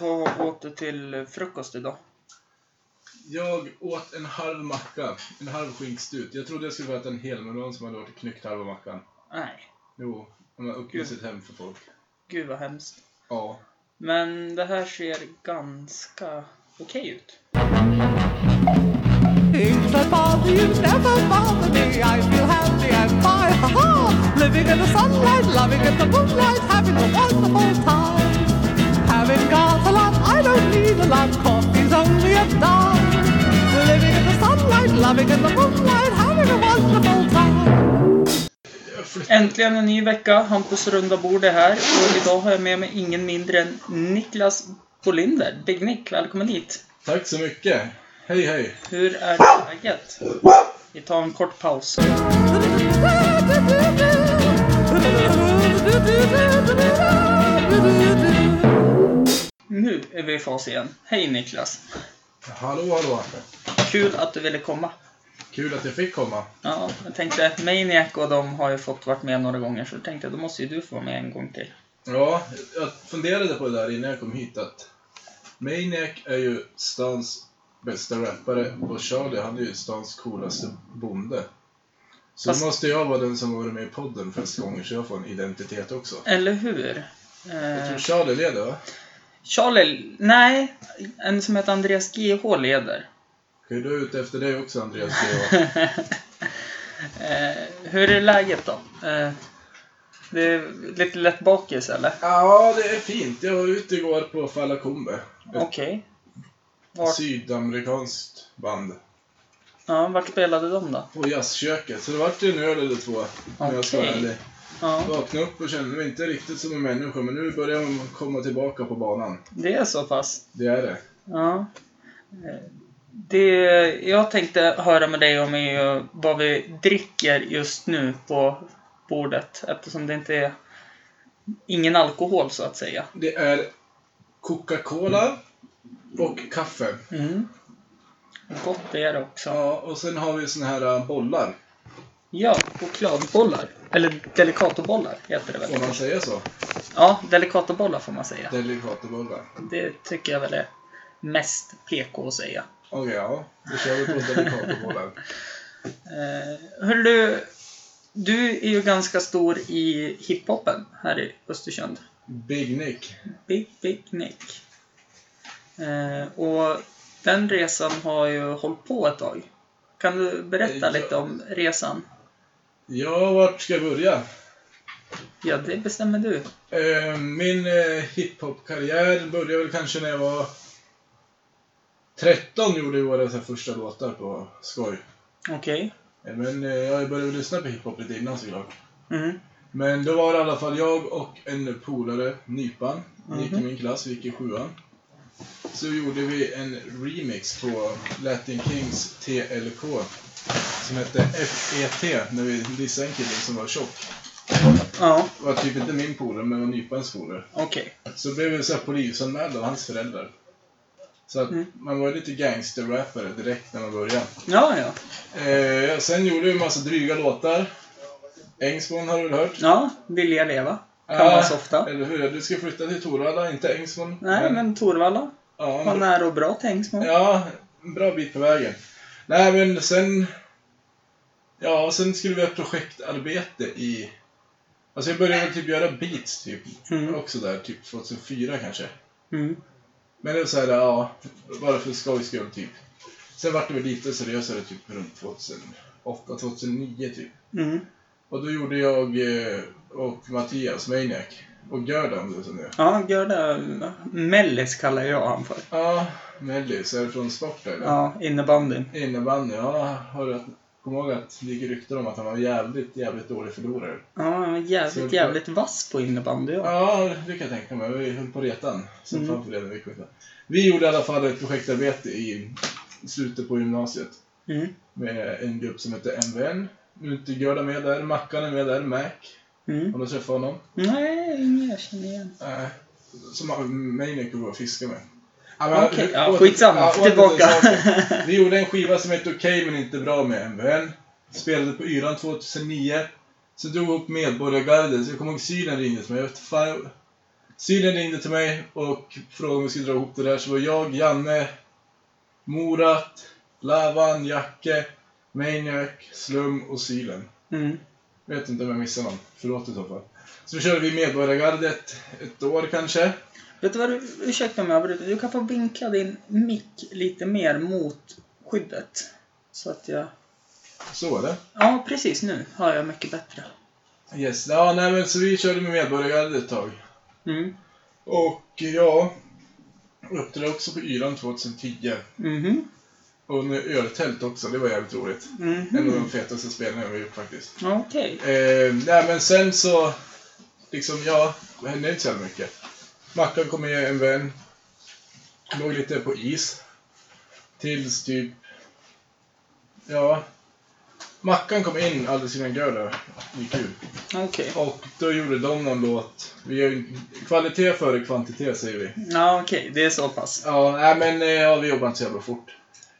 Vad åt du till frukost idag? Jag åt en halv macka, en halv skinkstut. Jag trodde jag skulle få äta en hel, men någon som hade varit knyckt halva mackan. Nej, Jo, de har sitt hem för folk. gud vad hemskt. Ja. Men det här ser ganska okej ut. Things that bother you never bother me. I feel happy and fine. Ha ha! Living in the sunlight, loving in the moonlight, having a wonderful time. Having got a lot. Coffee's only a dime. Living in the sunlight, loving in the moonlight, having a wonderful time. Äntligen en ny vecka. Hampus runda bord är här. Och idag har jag med mig ingen mindre än Niklas Bolinder. Big Nick, välkommen hit. Tack så mycket. Hej hej. Hur är läget? Vi tar en kort paus. Nu är vi i fas igen. Hej Niklas. Hallå hallå. Kul att du ville komma. Kul att jag fick komma. Ja, jag tänkte Maniac och de har ju fått varit med några gånger så jag tänkte då måste ju du få vara med en gång till. Ja, jag funderade på det där innan jag kom hit att Maniac är ju stans bästa rappare och Charlie han är ju stans coolaste bonde. Så Fast- måste jag vara den som varit med i podden flest gånger så jag får en identitet också. Eller hur? Jag Eh, tror Charlie leder va? Charlie, nej, en som heter Andreas GH leder. Okej, du är ute efter det också Andreas G.A. Eh, hur är läget då? Eh, det är lite lätt bakis eller? Ja, det är fint. Jag var ute igår på Fallakumbe. Okej. Vart, sydamerikanskt band. ja, vart spelade de då? På jazzköket. Så det vart en öl eller två. Om jag ska vara ärlig. Ja, Vaknade upp och kände mig inte riktigt som en människa, men nu börjar man komma tillbaka på banan. det är så pass. Det är det. Ja. Det jag tänkte höra med dig om är ju vad vi dricker just nu på bordet eftersom det inte är ingen alkohol så att säga. Det är Coca-Cola och kaffe. Mm. Gott det är det också. Ja, och sen har vi såna här äh, bollar. Ja, chokladbollar. Eller delicatobollar heter det Får väl? man säga så? Ja, delicatobollar får man säga. Delicatobollar. Det tycker jag väl är mest PK att säga. Okej, ja. Då kör vi på delicatobollar. Eh, hör du, du är ju ganska stor i hiphopen här i Östersund. Big Nick. Big, big Nick. Eh, och den resan har ju hållit på ett tag. Kan du berätta lite om resan? Ja, vart ska jag börja? Ja, det bestämmer du. Eh, Min eh, hiphop-karriär började väl kanske när jag var 13 gjorde vi våra så här första låtar på skoj. Okej. Eh, Men eh, jag började väl lyssna på hiphop lite innan såklart. Mm. Men då var det i alla fall jag och en polare, Nypan, gick i Mhm. min klass, vi gick i sjuan. Så gjorde vi en remix på Latin Kings TLK som hette FET när vi dissade en kille som var tjock. Ja, Det var typ inte min polare, men var Nypans polare. okej. Så blev vi så här polisanmälda av hans föräldrar. Så att Mm. man var lite gangsterrappare direkt när man började. Ja, ja. Eh, sen gjorde vi en massa dryga låtar. Ängsmån har du väl hört? Ja, vill jag leva. Kan man så ofta. Eller hur? Du ska flytta till Torvalla, inte Ängsmån. Nej, men Torvalla Ja, var nära och bra till Ängsmån. ja, en bra bit på vägen. Nej, men sen... Ja, sen skulle vi ha projektarbete i... Alltså jag började väl typ göra beats typ. Mm. Också där, typ 2004 kanske. Mm. Men det var såhär, ja, bara för skojs skull typ. Sen vart det väl lite seriösare typ runt 2008, 2009 typ. Mm. Och då gjorde jag eh, och Mattias Maniac och Gördan som det. Ja, gör det. Mellis kallar jag han för. Ja, Mellis, är det från sport eller? Ja, innebandyn. Innebandy, ja. Har du kommer ihåg att det gick rykten om att han var jävligt, jävligt dålig förlorare? Ja, han var jävligt, Så- jävligt vass på innebandy. Ja. Ja, det kan jag tänka mig. Vi höll på retan. Som Mm. fan för det när vi. Vi gjorde i alla fall ett projektarbete i slutet på gymnasiet. Mm. Med en grupp som heter MVN. Gördan med där, Mackan är med där, Mac. Mm. Har du träffat honom? Nej, ingen jag känner igen. Nej. Som Maniac går och fiska med. Okej, ja, skitsamma. till Tillbaka. Vi gjorde en skiva som hette Okej men inte bra med MVN. Spelade på Yran 2009. Så drog vi upp Medborgargarden, så jag kommer ihåg Sylen ringde till mig. Jag vet fan, Sylen ringde till mig och frågade om vi skulle dra ihop det där. Så var jag, Janne, Morat, Lavan, Jacke, Maniac, Slum och Sylen. Mm. Vet inte om jag missade någon. Förlåt i så fall. Så körde vi Medborgargardet ett år kanske. Vet du vad du, ursäkta om jag avbryter. Du kan få vinkla din mick lite mer mot skyddet. Så att jag... Så det. Ja, precis nu hör jag mycket bättre. Yes. Ja, nej men så vi körde med Medborgargardet ett tag. Mm. Och ja, uppträdde också på Yran 2010. Mhm. Och med öltält också, det var jävligt roligt. En av de fetaste spelningarna vi gjort faktiskt. Okej. Eh, nej men sen så, liksom ja, det hände inte så mycket. Mackan kom med en vän. Låg lite på is. Tills typ, ja. Mackan kom in alldeles innan Görda gick ut. Okej. Och då gjorde de någon låt. Vi gör ju kvalitet före kvantitet säger vi. Ja, okej. Det är så pass. Ja, nej men eh, ja, vi jobbar inte så jävla fort.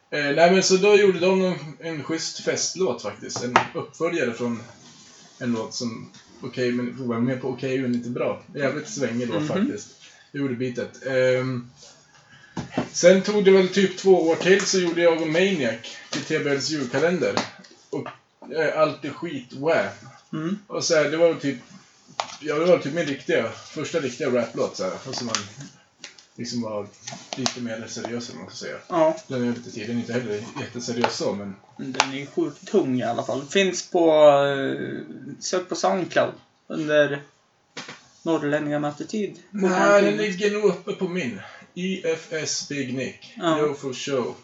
Eh, nej men så då gjorde de någon, en schysst festlåt faktiskt. En uppföljare från en låt som Okej, men var med på Okej men inte bra. Jävligt svängig låt Mhm. faktiskt. Jag gjorde bitet. Ehm, sen tog det väl typ två år till så gjorde jag och Maniac till TBLs julkalender. Och eh, allt är skit wah. Mm. Och så här, det var typ Ja, det var typ min riktiga, första riktiga raplåt så här. Och som man liksom var lite mer seriös vad man ska säga. Ja. Den är lite tid, den är inte heller jätteseriös så men Den är ju sjukt tung i alla fall. Finns på... eh, Sök på Soundcloud. Under Norrlänningar med attityd. Nej, den ligger nog uppe på min. IFS Big Nick. Ja. For show.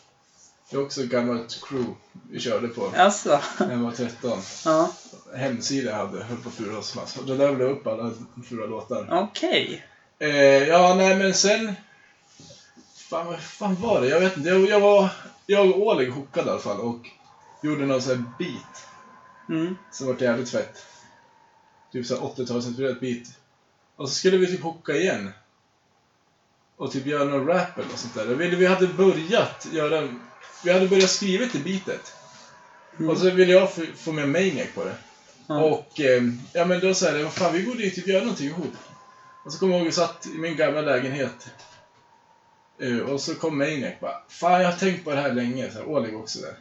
Det är också ett gammalt crew vi körde på Alltså. när jag var 13. Ja. Hemsida hade, höll på att furas massor. Då levde jag upp alla fula låtar. Okej. Eh, ja, nej men sen... Fan, vad fan var det? Jag vet inte. Jag, jag var... Jag och Oleg hookade i alla fall och gjorde någon sån här beat Mm. som var jävligt fett. Typ såhär 80-talsinspirerat beat. Och så skulle vi typ hooka igen. Och typ göra någon rap eller något sånt där. Vi, vi hade börjat göra... Vi hade börjat skriva till beatet. Mm. Och så ville jag få, få med Maniac på det. Ja. Och eh, ja men då sa jag, vad fan vi borde ju typ göra någonting ihop. Och så kommer jag ihåg vi satt i min gamla lägenhet. Eh, och så kom Maniac bara, fan jag har tänkt på det här länge. Så här, Oleg också där.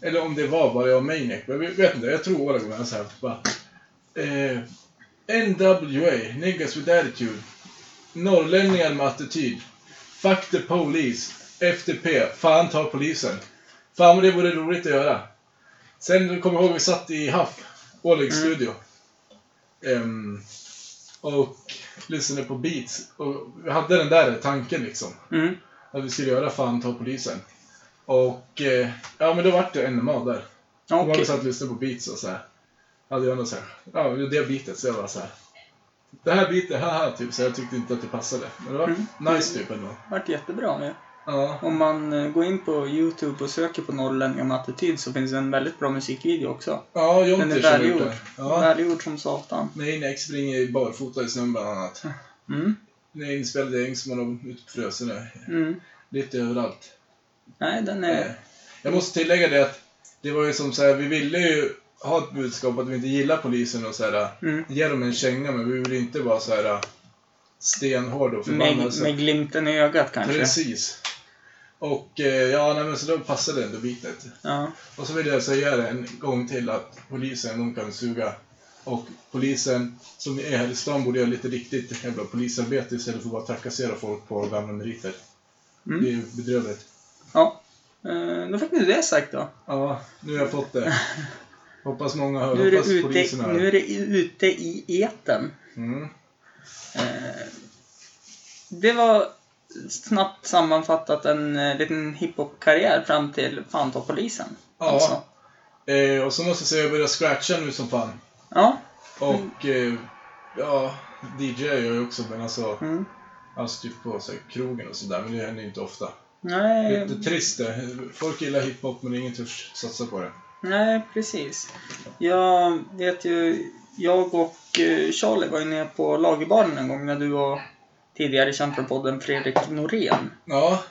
Eller om det var bara jag och Maniac. Men jag vet inte, jag tror Oleg var så här, bara. Eh, NWA, niggas with attitude. Norrlänningar med attityd. Fuck the police. FTP, fan ta polisen. Fan vad det vore roligt att göra. Sen kommer jag ihåg vi satt i Huff, Olegs Mm. studio. Ehm, och lyssnade på beats. Och vi hade den där tanken liksom. Mm. Att vi skulle göra Fan ta polisen. Och eh, ja men då vart det NMA där. Och Okej. man satt och lyssnade på beats och så här. Hade jag något så här. Ja, det beatet. Så jag var så här. Det här beatet, haha, typ. Så jag tyckte inte att det passade. Men det var Mm. nice typ ändå. Vart jättebra ju. Ja. Om man eh, går in på Youtube och söker på Norrlänningar med attityd så finns det en väldigt bra musikvideo också. Ja, Den Jonte är har gjort välgjord. det. Ja. Välgjord som satan. Maniac springer barfota i snön bland annat. Mm. Den är inspelad i Ängsman och ute på Frösene. Mm. Lite överallt. Nej, den Eh, är... Jag måste tillägga det att det var ju som så här, vi ville ju ha ett budskap att vi inte gillar polisen och så här, Mm. ge dem en känga men vi ville inte vara så här stenhård och förbannad. Med, så- med glimten i ögat kanske. Precis. Och eh, ja, nej, men så då passade det ändå bitet. Ja. Och så vill jag säga det en gång till att polisen, de kan suga. Och polisen som är här i stan borde göra lite riktigt jävla polisarbete istället för att bara trakassera folk på gamla meriter. Mm. Det är ju bedrövligt. ja. Eh, Då fick ni det sagt då. Ja, nu har jag fått det. Hoppas många hör. Nu är, det Hoppas polisen ute, hör. nu är det ute i eten. Mm. Eh, Det var snabbt sammanfattat en eh, liten hiphop-karriär fram till Fan ta polisen. Ja. Alltså. Eh, och så måste jag säga att jag börjar scratcha nu som fan. Ja. Och eh, ja, DJ gör jag också men alltså, Mm. alltså typ på så här, krogen och sådär. Men det händer ju inte ofta. Nej, Lite trist det. Folk gillar hiphop men ingen törs satsa på det. Nej, precis. Jag vet ju, jag och eh, Charlie var ju nere på lagerbaren en gång när du och tidigare känd från podden Fredrik Norén Ja,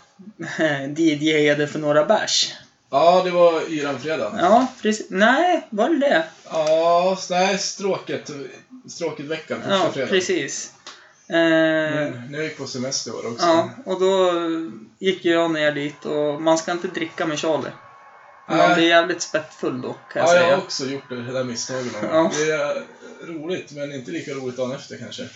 DJade för några bärs. ja det var Yran-fredagen. Ja, precis. Nej, var det det? Ja, nej, stråket. Stråket-veckan, första Ja, fredagen. precis. Eh, Men när jag gick på semester var det också. ja, och då gick jag ner dit och man ska inte dricka med Charlie. Man Nej. blir jävligt spettfull då, kan jag Ja, jag säga. har också gjort det där misstaget någon Ja. gång. Det är roligt, men inte lika roligt dagen efter kanske.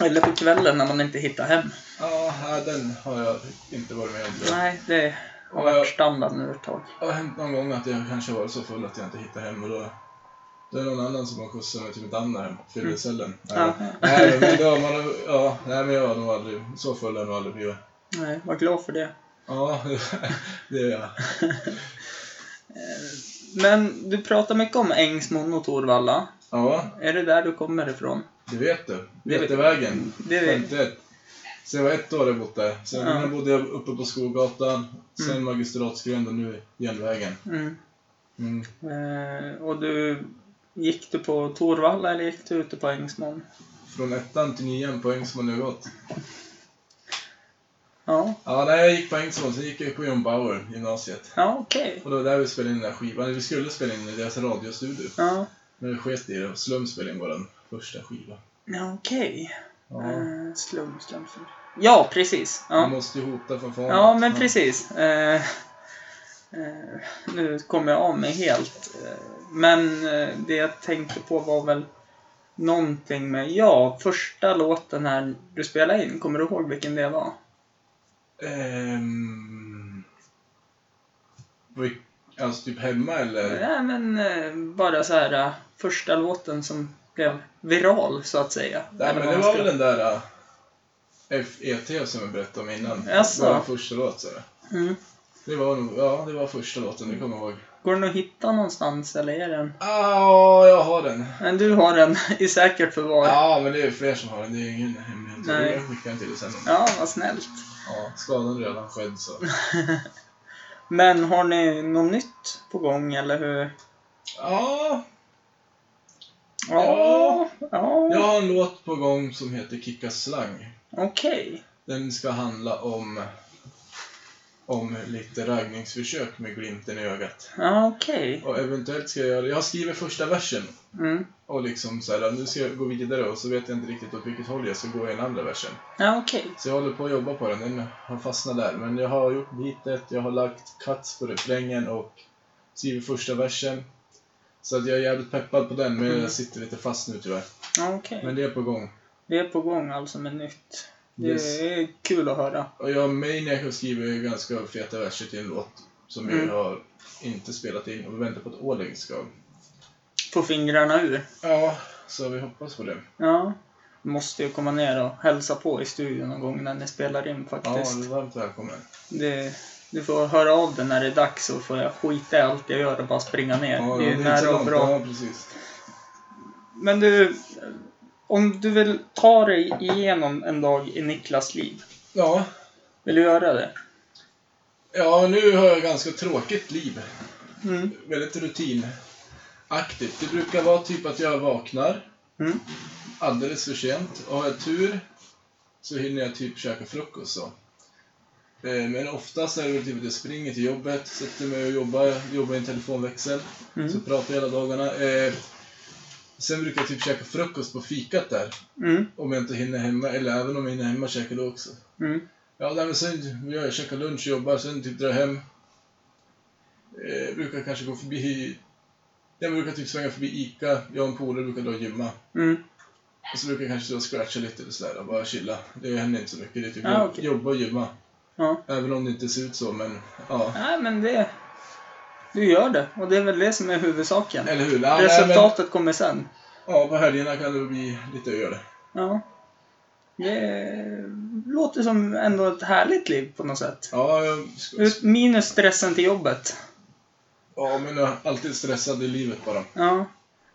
Eller på kvällen när man inte hittar hem. Ja, nej, den har jag inte varit med om. jag. Nej, det har varit jag- standard nu ett tag. Det har hänt någon gång att jag kanske varit så full att jag inte hittar hem och då då är det någon annan som har skjutsat mig till mitt andra hem, fyllecellen. Nej, Ja. nej, men då man, ja, nej, men jag har nog aldrig, så full har jag nog aldrig blivit. Nej, var glad för det. Ja, det är jag. Men du pratar mycket om Ängsmon och Torvalla. Ja, Är det där du kommer ifrån? det vet du. Vetevägen, det vet- 51. Så jag var ett år jag bott där. Sen Ja. bodde jag uppe på Skogatan, sen Magistratsgränd och nu Järnvägen. Mm. Mm. Eh, och du, gick du på Torvalla eller gick du ute på Ängsmon? Från ettan till nian på Ängsman har jag gått. Ja, Ja, nej, jag gick på Ängsman, sen gick jag på John Bauer, gymnasiet. ja okej. Och det var där vi spelade in den där skivan. Vi skulle spela in i deras radiostudio. Ja, Men vi sket i det och Slum spelade in vår första skiva. ja okej. Ja. Eh, slum, slum, slum. Ja, precis. Man Ja, måste ju hota för fan. ja men precis. Eh, eh, nu kommer jag av mig helt. Men det jag tänkte på var väl någonting med, ja, första låten här du spelade in, kommer du ihåg vilken det var? Ehm... Alltså typ hemma eller? Nej, men eh, bara så här eh, första låten som blev viral, så att säga. Nej men det var väl den där uh, FET som jag berättade om innan. Jaså? Det var första låt så det. Mm. Det var nog, ja det var första låten, det kommer jag ihåg. Går den att hitta någonstans, eller är den? Ja, jag har den. Men du har den i säkert förvar. Ja, Ja, men det är fler som har den, det är ingen hemlighet. Nej. Jag skickar den till dig sen. vad snällt. Ja, skadan redan skedd så. Men har ni något nytt på gång, eller hur? Ja, Ja, ja. jag har en låt på gång som heter Kicka slang. okej. Den ska handla om om lite raggningsförsök med glimten i ögat. Ja, okej. Och eventuellt ska jag göra, jag har skrivit första versen Mm. Och liksom så här, nu ska jag gå vidare och så vet jag inte riktigt åt vilket håll jag ska gå i den andra versen. Ja, okej. Så jag håller på att jobba på den, den har fastnat där. Men jag har gjort bitet, jag har lagt cuts på refrängen och skrivit första versen. Så att jag är jävligt peppad på den, men Mm. jag sitter lite fast nu tyvärr. Ja, okej. Men det är på gång. Det är på gång alltså med nytt. Det Yes. är kul att höra. Och jag och Maniac har skrivit ganska feta verser till en låt som Mm. vi har inte spelat in och vi väntar på att Oleg ska... Få fingrarna ur. Ja, så vi hoppas på det. Ja. Måste ju komma ner och hälsa på i studion någon gång när ni spelar in Ja, faktiskt. du är varmt välkommen. Det, du får höra av dig när det är dags så får jag skita i allt jag gör och bara springa ner. Ja, det är ju nära och bra. Ja, precis. Men du, om du vill ta dig igenom en dag i Niklas liv. Ja. Vill du göra det? ja, nu har jag ganska tråkigt liv. Mm. väldigt rutinaktigt. Det brukar vara typ att jag vaknar Mm. alldeles för sent. Och har jag tur så hinner jag typ käka frukost så. Eh, Men oftast är det väl typ att jag springer till jobbet, sätter mig och jobbar, jobbar i en telefonväxel. Mm. Så pratar jag hela dagarna. Eh, Sen brukar jag typ käka frukost på fikat där. Mm. Om jag inte hinner hemma, eller även om jag hinner hemma käka då också. Mm. Ja, nej, men sen gör jag käkar lunch och jobbar, sen typ drar jag hem. Eh, brukar kanske gå förbi... Jag brukar typ svänga förbi Ica, jag och en polare brukar dra och gymma. Mm. Och så brukar jag kanske då scratcha lite eller sådär och bara chilla. Det händer inte så mycket, det är typ Ah, okej. jobba och gymma. Ja. Även om det inte ser ut så, men ja. Nej, men det... Du gör det. Och det är väl det som är huvudsaken. Eller hur? Ja, nej, men, Resultatet kommer sen. ja, på helgerna kan det bli lite öl. Ja. Det låter som ändå ett härligt liv på något sätt. Ja, jag, ska, Minus stressen till jobbet. Ja, men jag är alltid stressad i livet bara. Ja.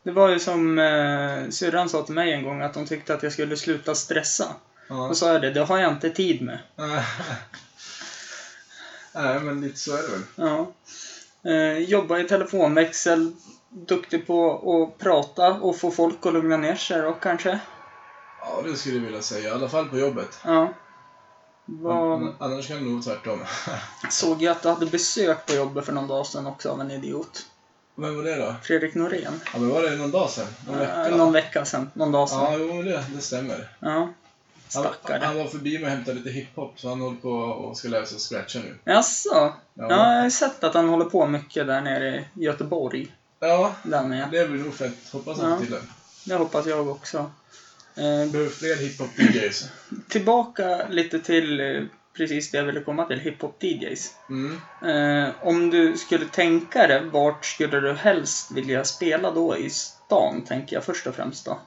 Det var ju som eh, syrran sa till mig en gång att hon tyckte att jag skulle sluta stressa. Ja. Då sa jag det, det har jag inte tid med. Nej, men lite så är det väl. Ja. Eh, jobba i telefonväxel, duktig på att prata och få folk att lugna ner sig då kanske. Ja, det skulle jag vilja säga. I alla fall på jobbet. Ja. An- Annars kan det nog tvärtom. såg jag att du hade besök på jobbet för någon dag sedan också av en idiot. Vem var det då? Fredrik Norén. Ja, men var det någon dag sedan? Någon vecka? Eh, Någon vecka sedan. Någon dag sedan. Ja, jo, det, det stämmer. Ja. Han, Stackare. han var förbi mig och hämtade lite hiphop, så han håller på och ska lära sig att scratcha nu. Jaså? Ja. Ja, jag har sett att han håller på mycket där nere i Göteborg. Ja, Där med. det blir nog fett. Hoppas han Ja. till det. Det hoppas jag också. Eh, Behöver fler hiphop-DJs. tillbaka lite till eh, precis det jag ville komma till, hiphop-DJs. Mm. Eh, om du skulle tänka dig, vart skulle du helst vilja spela då i stan, tänker jag först och främst då?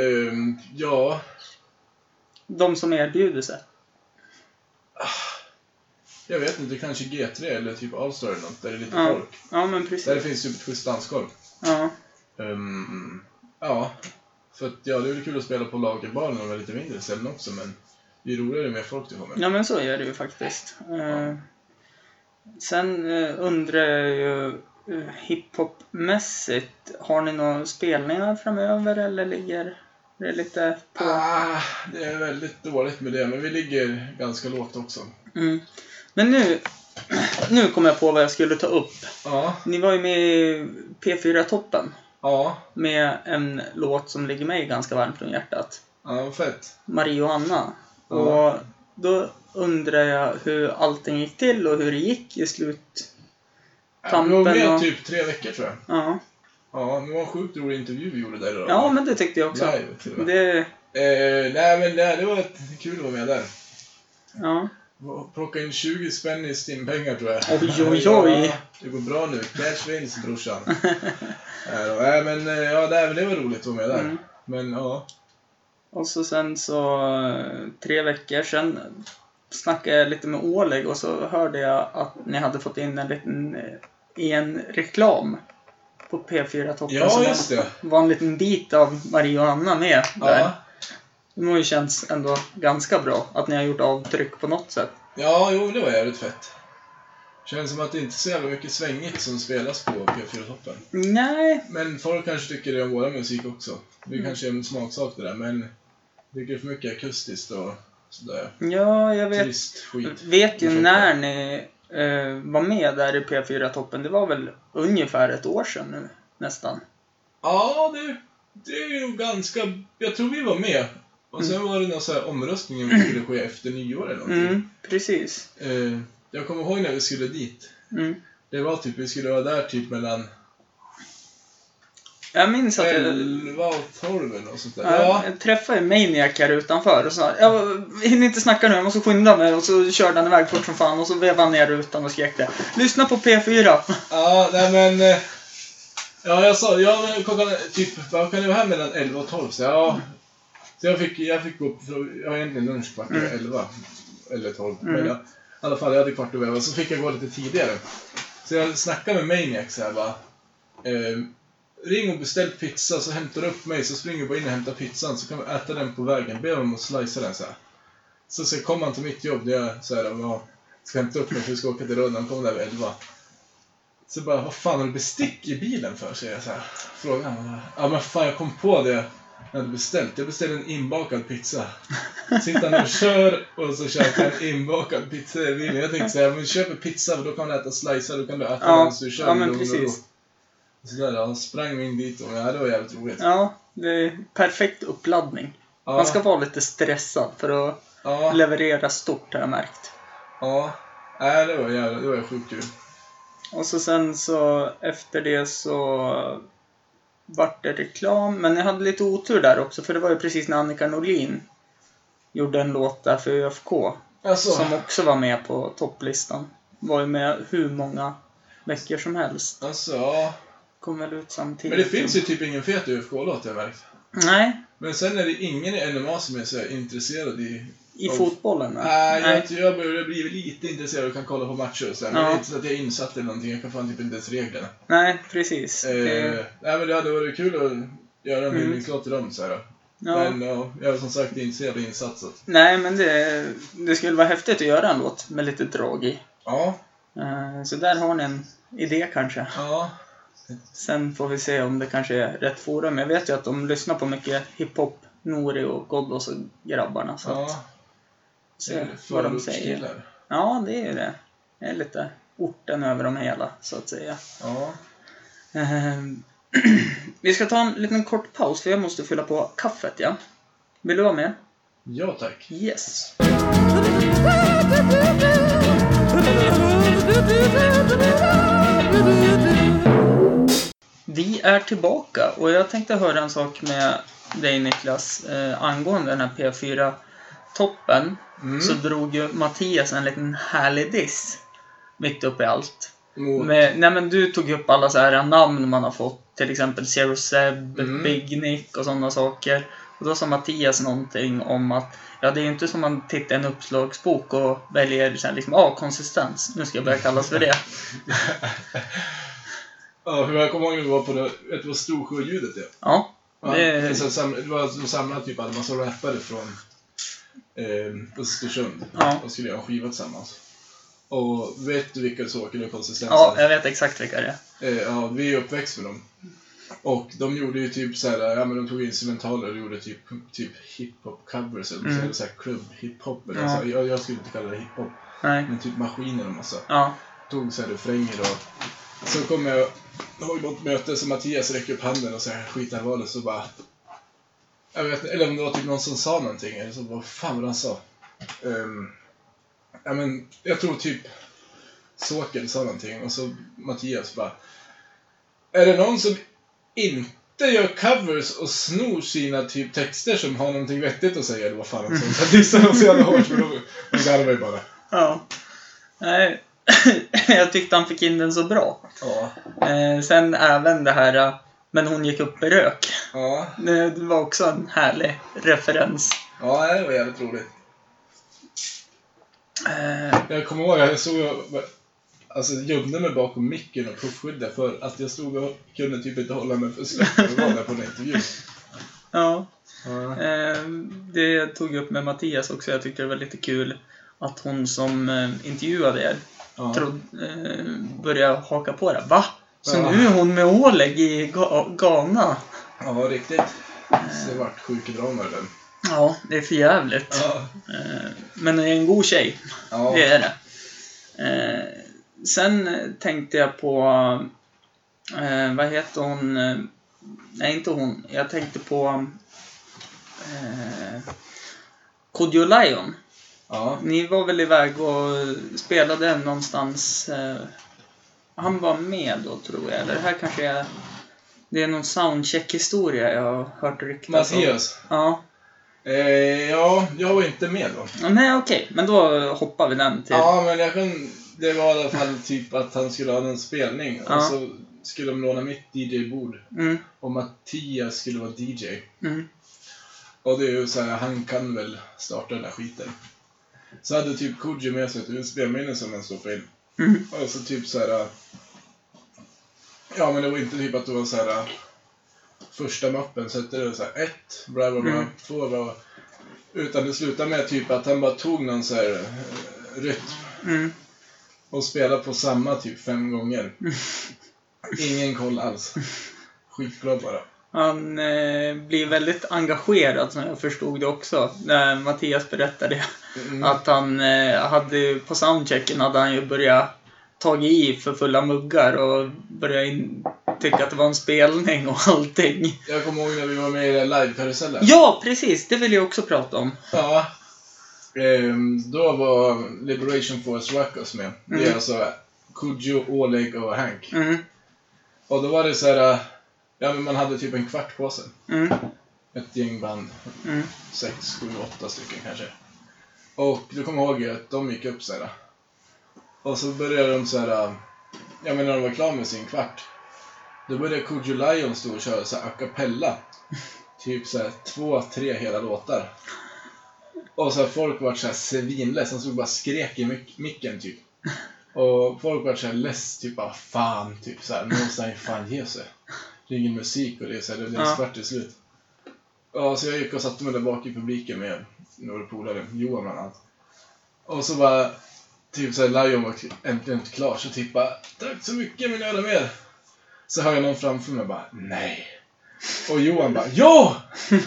Ehm, ja, De som erbjuder sig. jag vet inte. Kanske G3 eller typ Allstar eller något, där det är lite Ja. folk. Ja, men Där precis. finns ju ett schysst dansgolv. Ja. Ehm, ja, för att ja, det är väl kul att spela på lagerbaren och med lite mindre ställen också, men det är roligare med folk det kommer. ja, men så är det ju faktiskt. Eh, sen eh, undrar jag ju eh, hiphop-mässigt, har ni några spelningar framöver eller ligger det lite på? Ah, det är väldigt dåligt med det, men vi ligger ganska lågt också. Mm. Men nu, nu kom jag på vad jag skulle ta upp. Ja, Ni var ju med i P4-toppen ja, med en låt som ligger mig ganska varmt om hjärtat. ja, vad fett. Marie och Anna. Ja. Och då undrar jag hur allting gick till och hur det gick i slut. Ja, vi var med och- typ tre veckor tror jag. Ja, Ja, det var en sjukt rolig intervju vi gjorde där idag. ja men det tyckte jag också. Live till och med. Det, Eh, nej men det, det var kul att vara med där. ja. Plocka in 20 spänn i stimpengar tror jag. Oj, oj, oj. Ja, det går bra nu. Cash wins brorsan. Nej nej, men eh, ja, nej, men det var roligt att vara med där. Mm. Men ja. Och så sen så eh, tre veckor sedan snackade jag lite med Oleg och så hörde jag att ni hade fått in en liten eh, en reklam på P4-toppen Ja, som just det. var en liten bit av Marie och Anna med där. Ja. Det må ju känns ändå ganska bra att ni har gjort avtryck på något sätt. ja, jo det var jävligt fett. Känns som att det inte är så jävla mycket svängigt som spelas på P4-toppen. Nej, Men folk kanske tycker det om våra musik också. Det Mm. kanske är en smaksak det där, men jag tycker det är för mycket akustiskt och sådär. ja, jag vet. Trist skit. vet ju när ni eh, var med där i P4-toppen. Det var väl ungefär ett år sedan nu, nästan. Ja, det, det är ju ganska... Jag tror vi var med. Och sen var det någon så här omröstning om det skulle ske efter nyår eller någonting. Mm, precis. Eh, jag kommer ihåg när vi skulle dit. Mm. Det var typ, vi skulle vara där typ mellan Jag minns att jag, 11 och 12 eller något sånt där. ja. Ja, jag träffade Maniac här utanför och sa jag hinner inte snacka nu, jag måste skynda mig. Och så körde han iväg fort som fan och så vevade han ner rutan och skrek det. Lyssna på P4! ja nej men... eh, Ja, jag sa, ja men klockan typ, vad kan det vara här mellan 11 och 12? Så ja. Så jag fick, jag fick gå upp, jag har egentligen lunch kvart över Mm. 11. Eller 12. Mm. Men jag, i alla fall, jag hade kvart över 11, så fick jag gå lite tidigare. Så jag snackade med Maniac så här bara. Eh, ring och beställ pizza, så hämtar du upp mig, så springer vi bara in och hämtar pizzan, så kan vi äta den på vägen. Be honom att slicea den så här. Så, så kom han till mitt jobb, där jag så här, ja, ska hämta upp mig för vi ska åka till Rödnan, han kom där vid 11. Så bara, vad fan har du bestick i bilen för? säger jag så här. Frågar han. Ja men fan jag kom på det jag hade beställt. Jag beställde en inbakad pizza. Sitter han och kör och så köper jag en inbakad pizza i bilen. Jag tänkte så här, men köp en pizza för då kan du äta slicer, då kan du äta Ja, den så du kör ja men lugn och precis. Så där, han sprang in dit och ja, det var jävligt roligt. Ja, det är perfekt uppladdning. Ja, Man ska vara lite stressad för att ja, leverera stort har jag märkt. ja. Nej, det var jävligt, det var sjukt kul. Och så sen så efter det så vart det reklam. Men jag hade lite otur där också för det var ju precis när Annika Norlin gjorde en låt där för ÖFK. Alltså, Som också var med på topplistan. Var ju med hur många veckor som helst. alltså ja. Kom väl ut samtidigt. Men det finns ju typ ingen fet UFK-låt jag märkt. Nej, Men sen är det ingen i NMA som är så intresserad i... i Av- fotbollen. va? Nej, jag, jag börjar bli lite intresserad och kan kolla på matcher och så Men Ja. det är inte så att jag är insatt eller någonting. Jag kan fan typ inte ens reglerna. Nej, precis. Eh, Det, nej men det hade varit kul att göra en Mm. hyllningslåt till dem så här. ja. Men ja, jag är som sagt inte så jävla insatt så att, Nej, men det, det skulle vara häftigt att göra en låt med lite drag i. Ja, Eh, Så där har ni en idé kanske. ja. Sen får vi se om det kanske är rätt forum. Jag vet ju att de lyssnar på mycket hiphop, Nori och Ghoddos och grabbarna. Så att, ja. Se vad de säger. Ja, det är ju det. Det är lite orten över dem hela, så att säga. Ja. Ehm, Vi ska ta en liten kort paus för jag måste fylla på kaffet, ja. Vill du vara med? Ja tack. Yes. Vi är tillbaka och jag tänkte höra en sak med dig Niklas eh, angående den här P4-toppen. Mm. Så drog ju Mattias en liten härlig diss mitt uppe i allt. Mot, Med, nej men du tog upp alla så här namn man har fått. Till exempel Zero Seb, Mm. Big Nick och sådana saker. Och då sa Mattias någonting om att ja, det är ju inte som man tittar i en uppslagsbok och väljer här, liksom, ah, konsistens. Nu ska jag börja kallas för det. ja, för jag kommer ihåg när vi var på det, vet du vad Storsjöljudet är? Ja, Ja, Det- det... det var de samlade typ en massa rappare från eh, Östersund Ja. och skulle göra en skiva tillsammans. Och vet du vilka saker och konsistenser? ja, jag vet exakt vilka det är. Eh, ja, vi är uppväxt med dem. Och de gjorde ju typ såhär, ja men de tog instrumentaler och gjorde typ, typ hiphop-covers eller Mm. mm. såhär klubb-hiphop. Ja. så. Jag, jag skulle inte kalla det hiphop, Nej. men typ maskiner och massa. Ja. Tog såhär refränger och så kom jag ihåg något möte så Mattias räcker upp handen och så här skitallvarligt så bara jag vet eller om det var typ någon som sa någonting eller så vad fan var det han sa? Um, ja men jag tror typ Såkel sa någonting och så Mattias bara Är det någon som inte gör covers och snor sina typ texter som har någonting vettigt att säga eller vad fan han sa? Jag dissade honom så jävla hårt för då garvade jag bara. Ja. Nej. jag tyckte han fick in den så bra. Ja. Eh, sen även det här, men hon gick upp i rök. Ja. Det var också en härlig referens. Ja, det var jävligt roligt. Eh, Jag kommer ihåg att jag och alltså, gömde mig bakom micken och puffskyddade för att jag stod och kunde typ inte hålla mig för släpp när jag var där på en intervju. ja. Ja. Eh, det tog jag upp med Mattias också. Jag tyckte det var lite kul att hon som eh, intervjuade er Ja. trod, eh, började haka på det. Va? Så Ja. nu är hon med Oleg i Ga- Ghana? ja, riktigt. Så det den. Ja, det är för jävligt. Ja. Eh, men det är en god tjej. Ja. Det är det. Eh, sen tänkte jag på... Eh, vad heter hon? Nej, inte hon. Jag tänkte på... Kodjo Lion. Ja. Ni var väl iväg och spelade någonstans... Han var med då, tror jag. Eller det här kanske är... Det är någon soundcheck-historia jag har hört ryktas om. Mattias. Ja. Eh, ja, jag var inte med då. Nej, okej. Men då hoppar vi den till... Ja, men jag kan... Det var i alla fall typ att han skulle ha en spelning Ja. och så skulle de låna mitt DJ-bord. Mm, Och Mattias skulle vara DJ. mm, Och det är ju så här, han kan väl starta den där skiten. Så hade typ Kodjo med sig ett USB-minne som han stoppade in. Mm. Och så typ så här. Ja men det var inte typ att det var så här. Första mappen hette det så här ett, bra bra bra, Mm. två bra. Utan det slutade med typ att han bara tog någon så här eh, rytm Mm. och spelade på samma typ fem gånger. Ingen koll alls. Skitbra bara. Han eh, blir väldigt engagerad som jag förstod det också. När Mattias berättade Mm. att han eh, hade på soundchecken hade han ju börjat tagit i för fulla muggar och börjat in, tycka att det var en spelning och allting. Jag kommer ihåg när vi var med i live-karusellen. Ja, precis! Det vill jag också prata om. Ja. Ehm, då var Liberation Force Ruckus med. Det är Mm. alltså Kodjo, Oleg och Hank. Mm, Och då var det så här. äh, Ja men man hade typ en kvart på sig. mm, Ett gäng band. mm, Sex, sju, åtta stycken kanske. Och du kommer ihåg att de gick upp så här. Och så började de så här. äh, Ja men när de var klara med sin kvart. Då började Kodjo Lion stå och köra så här a cappella. Typ så här två, tre hela låtar. Och så här, folk var så här svinless, de stod och bara skrek i mic- micken typ. Och folk var så här less, typ bara fan, typ så här, nu måste han fan ge sig. Det är ingen musik och det är så här, det en Ja. kvart till slut. Ja, så jag gick och satte mig där bak i publiken med några polare, Johan bland annat. Och så bara, typ så här, Lion var äntligen klar, så typ bara, tack så mycket, vill ni höra mer? Så hör jag någon framför mig bara, nej. Och Johan bara, ja!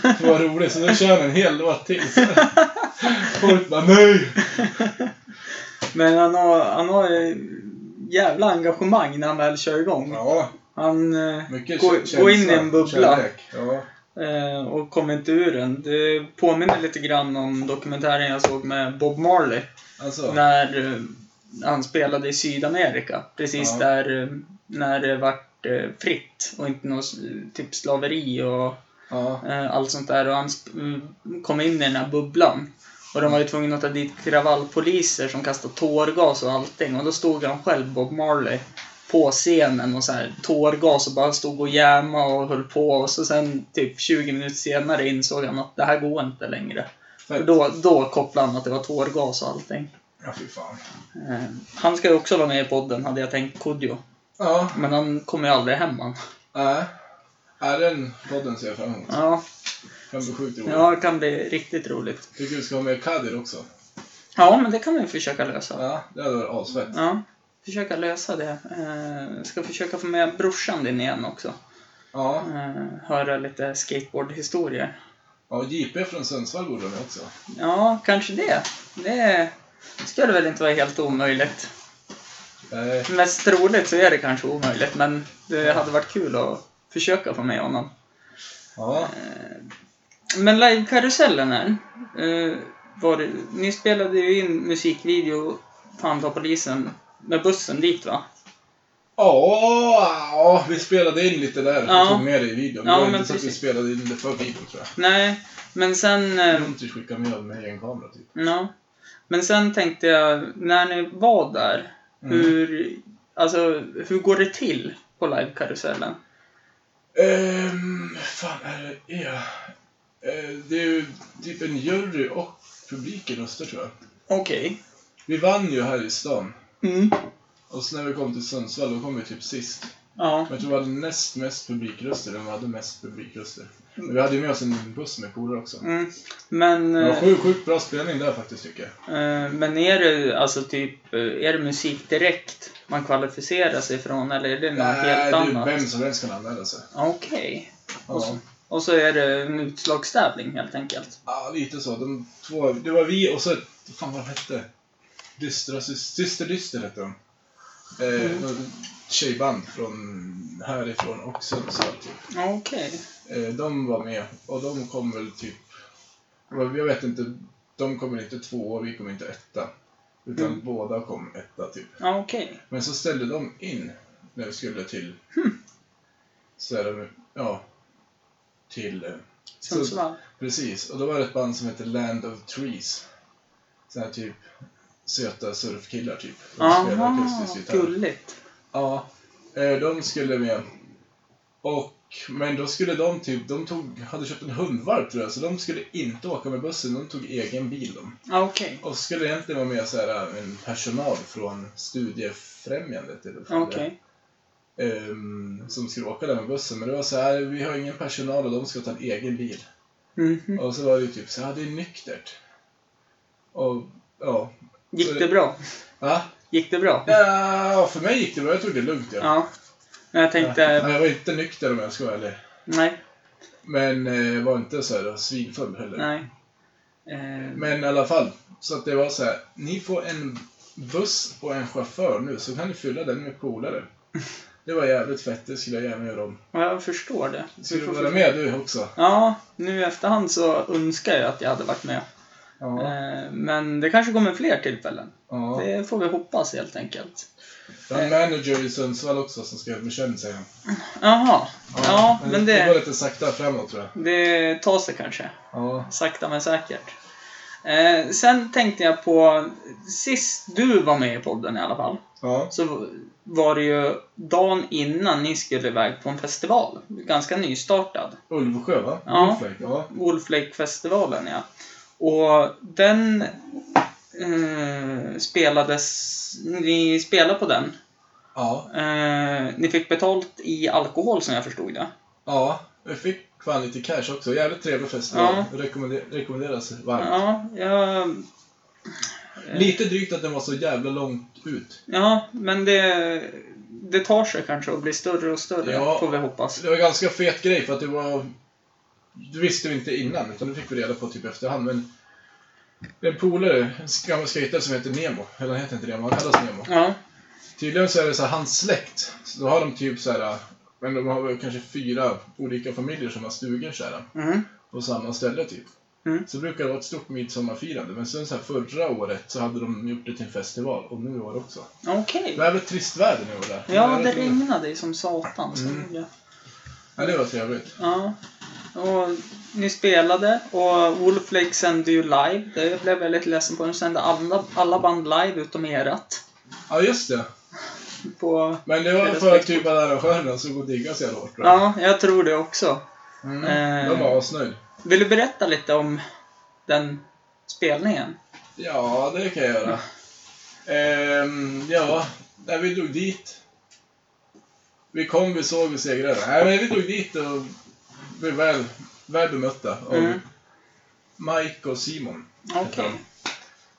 Det var roligt, så då kör han en hel låt till. Folk bara, nej! Men han har, han har jävla engagemang när han väl kör igång. Ja, Han eh, Mycket går, går in i en bubbla kärlek. Ja. Eh, och kommer inte ur den. Det påminner lite grann om dokumentären jag såg med Bob Marley. Alltså. När eh, han spelade i Sydamerika. Precis Ja. där eh, när det vart fritt och inte något typ slaveri och Ja. allt sånt där. Och han mm, kom in i den här bubblan. Och de var ju tvungna att ta dit kravallpoliser som kastade tårgas och allting. Och då stod han själv, Bob Marley, på scenen och så här tårgas och bara stod och jäma och höll på. Och så sen typ 20 minuter senare insåg han att det här går inte längre. För då, då kopplade han att det var tårgas och allting. Ja, fy fan. Eh, han ska ju också vara med i podden, hade jag tänkt, Kodjo. Ja. Men han kommer ju aldrig hem han. Nej. Är den podden ser jag fram emot. Ja, Kan bli sjukt roligt. ja, det kan bli riktigt roligt. Tycker du ska ha med Kadir också? Ja, men det kan vi försöka lösa. Ja, det hade varit asfett. Ja, försöka lösa det. Eh, ska försöka få med brorsan din igen också. Ja. Eh, höra lite skateboardhistorier. Ja, JP från Sundsvall borde de också. Ja, kanske det. Det skulle väl inte vara helt omöjligt. Nej. Mest troligt så är det kanske omöjligt, men det hade varit kul att försöka få med honom. Ja. Men livekarusellen här. Eh, var ni spelade ju in musikvideo, Fan ta polisen, med bussen dit va? Ja, ja, vi spelade in lite där. Ja. Ja. tog med det i videon. Det Ja, var men inte så att vi precis. spelade in det för videon tror jag. Nej, men sen... eh, skickade med med egen kamera typ. Ja. Men sen tänkte jag, när ni var där, Mm. hur, alltså, hur går det till på livekarusellen? Ehm, fan är det är? Eh, det är ju typ en jury och publiken röstar tror jag. Okej. Vi vann ju här i stan. Mm. Och så när vi kom till Sundsvall då kom vi typ sist. Ja. Men jag tror vi hade näst mest publikröster än vi hade mest publikröster. Men vi hade ju med oss en buss med polare också. Mm. Men, Det var eh, sjukt, sjukt bra spelning där faktiskt tycker jag. eh, men är det alltså typ, eh, är det musik direkt man kvalificerar sig från eller är det något Nej, helt annat? vem som helst kan anmäla sig. Okej. Och, Ja. och så är det en utslagstävling helt enkelt? ja, lite så. De två, det var vi och så, fan vad hette? Dystra, Sys- Syster Dyster hette de. Eh, Mm. Tjejband från härifrån och Sundsvall typ. Okej. Eh, de var med och de kom väl typ, jag vet inte, de kommer inte två vi kommer inte etta. Utan Mm. båda kom etta typ. Ja, okej. Men så ställde de in när vi skulle till, Hmm. så det, ja, till Sundsvall. Precis, och då var det ett band som hette Land of Trees. Såna här typ söta surfkillar typ. De Aha, gulligt. Ja, eh, de skulle med. Och, men då skulle de typ, de tog, hade köpt en hundvalp tror jag, så de skulle inte åka med bussen, de tog egen bil de. Ja, okej. Och så skulle det egentligen vara med så här, en personal från Studiefrämjandet eller. Okej. Ehm, som skulle åka där med bussen, men det var så här, vi har ingen personal och de ska ta en egen bil. Mhm. Och så var det ju typ så här, det är nyktert. Och, ja. Gick det bra? Va? Gick det bra? Ja, för mig gick det bra. Jag tog det lugnt. Ja. Ja. Men jag tänkte, Ja, jag var inte nykter om jag ska vara ärlig. nej, Men eh, var inte så här svinfull heller. nej. Eh, Men i alla fall. Så att det var så här, ni får en buss och en chaufför nu, så kan ni fylla den med polare. Det var jävligt fett, det skulle jag gärna göra om. ja, jag förstår det. Skulle du vara med du också? Ja, nu i efterhand så önskar jag att jag hade varit med. Ja. Eh, Men det kanske kommer fler tillfällen. ja. Det får vi hoppas helt enkelt. Jag har en manager i Sundsvall också som ska bekänna sig. Jaha. Ja, men Det går det, lite sakta framåt tror jag. det tar sig kanske. Ja. Sakta men säkert. Eh, sen tänkte jag på, sist du var med i podden i alla fall, Ja. så var det ju dagen innan ni skulle iväg på en festival. Ganska nystartad. Ulvsjö va? Ja. Wolflake, ja. Wolflake-festivalen, ja. Och den eh, spelades... Ni spelade på den. Ja. Eh, ni fick betalt i alkohol som jag förstod det. Ja. Jag fick fan lite cash också. Jävligt trevlig festival. Rekommender- rekommenderas varmt. Ja, jag... Lite drygt att den var så jävla långt ut. Ja, men det, det tar sig kanske och blir större och större, Ja. får vi hoppas. Det var en ganska fet grej för att det var... Det visste vi inte innan, utan det fick vi reda på typ efterhand. Men en polare, en gammal skejtare som heter Nemo, eller han heter inte Nemo, han kallas Nemo. Ja, Tydligen så är det så här, hans släkt, så då har de typ så här Men de har väl kanske fyra olika familjer som har stugor så här, Mm. på samma ställe typ. Mm. Så brukar det vara ett stort midsommarfirande. Men sen så här förra året så hade de gjort det till en festival. Och nu i år också. Okej. Det är väl trist väder nu och där. Ja, det tror- regnade ju som satan. Så Mm. Ja, det var trevligt. ja. Och ni spelade och Wolflake sände ju live. Det blev jag lite ledsen på. De sände alla, alla band live utom erat. Ja, just det. På... Men det var för typ att arrangörerna såg och diggade så jävla hårt. Ja, jag tror det också. Mm. Eh. De var asnöjd. Vill du berätta lite om den spelningen? Ja, det kan jag göra. Ehm, ja, när vi drog dit. Vi kom, vi såg, vi segrade. Nej, men vi drog dit och blev väl, väl bemötta av Mm. Mike och Simon. Okej.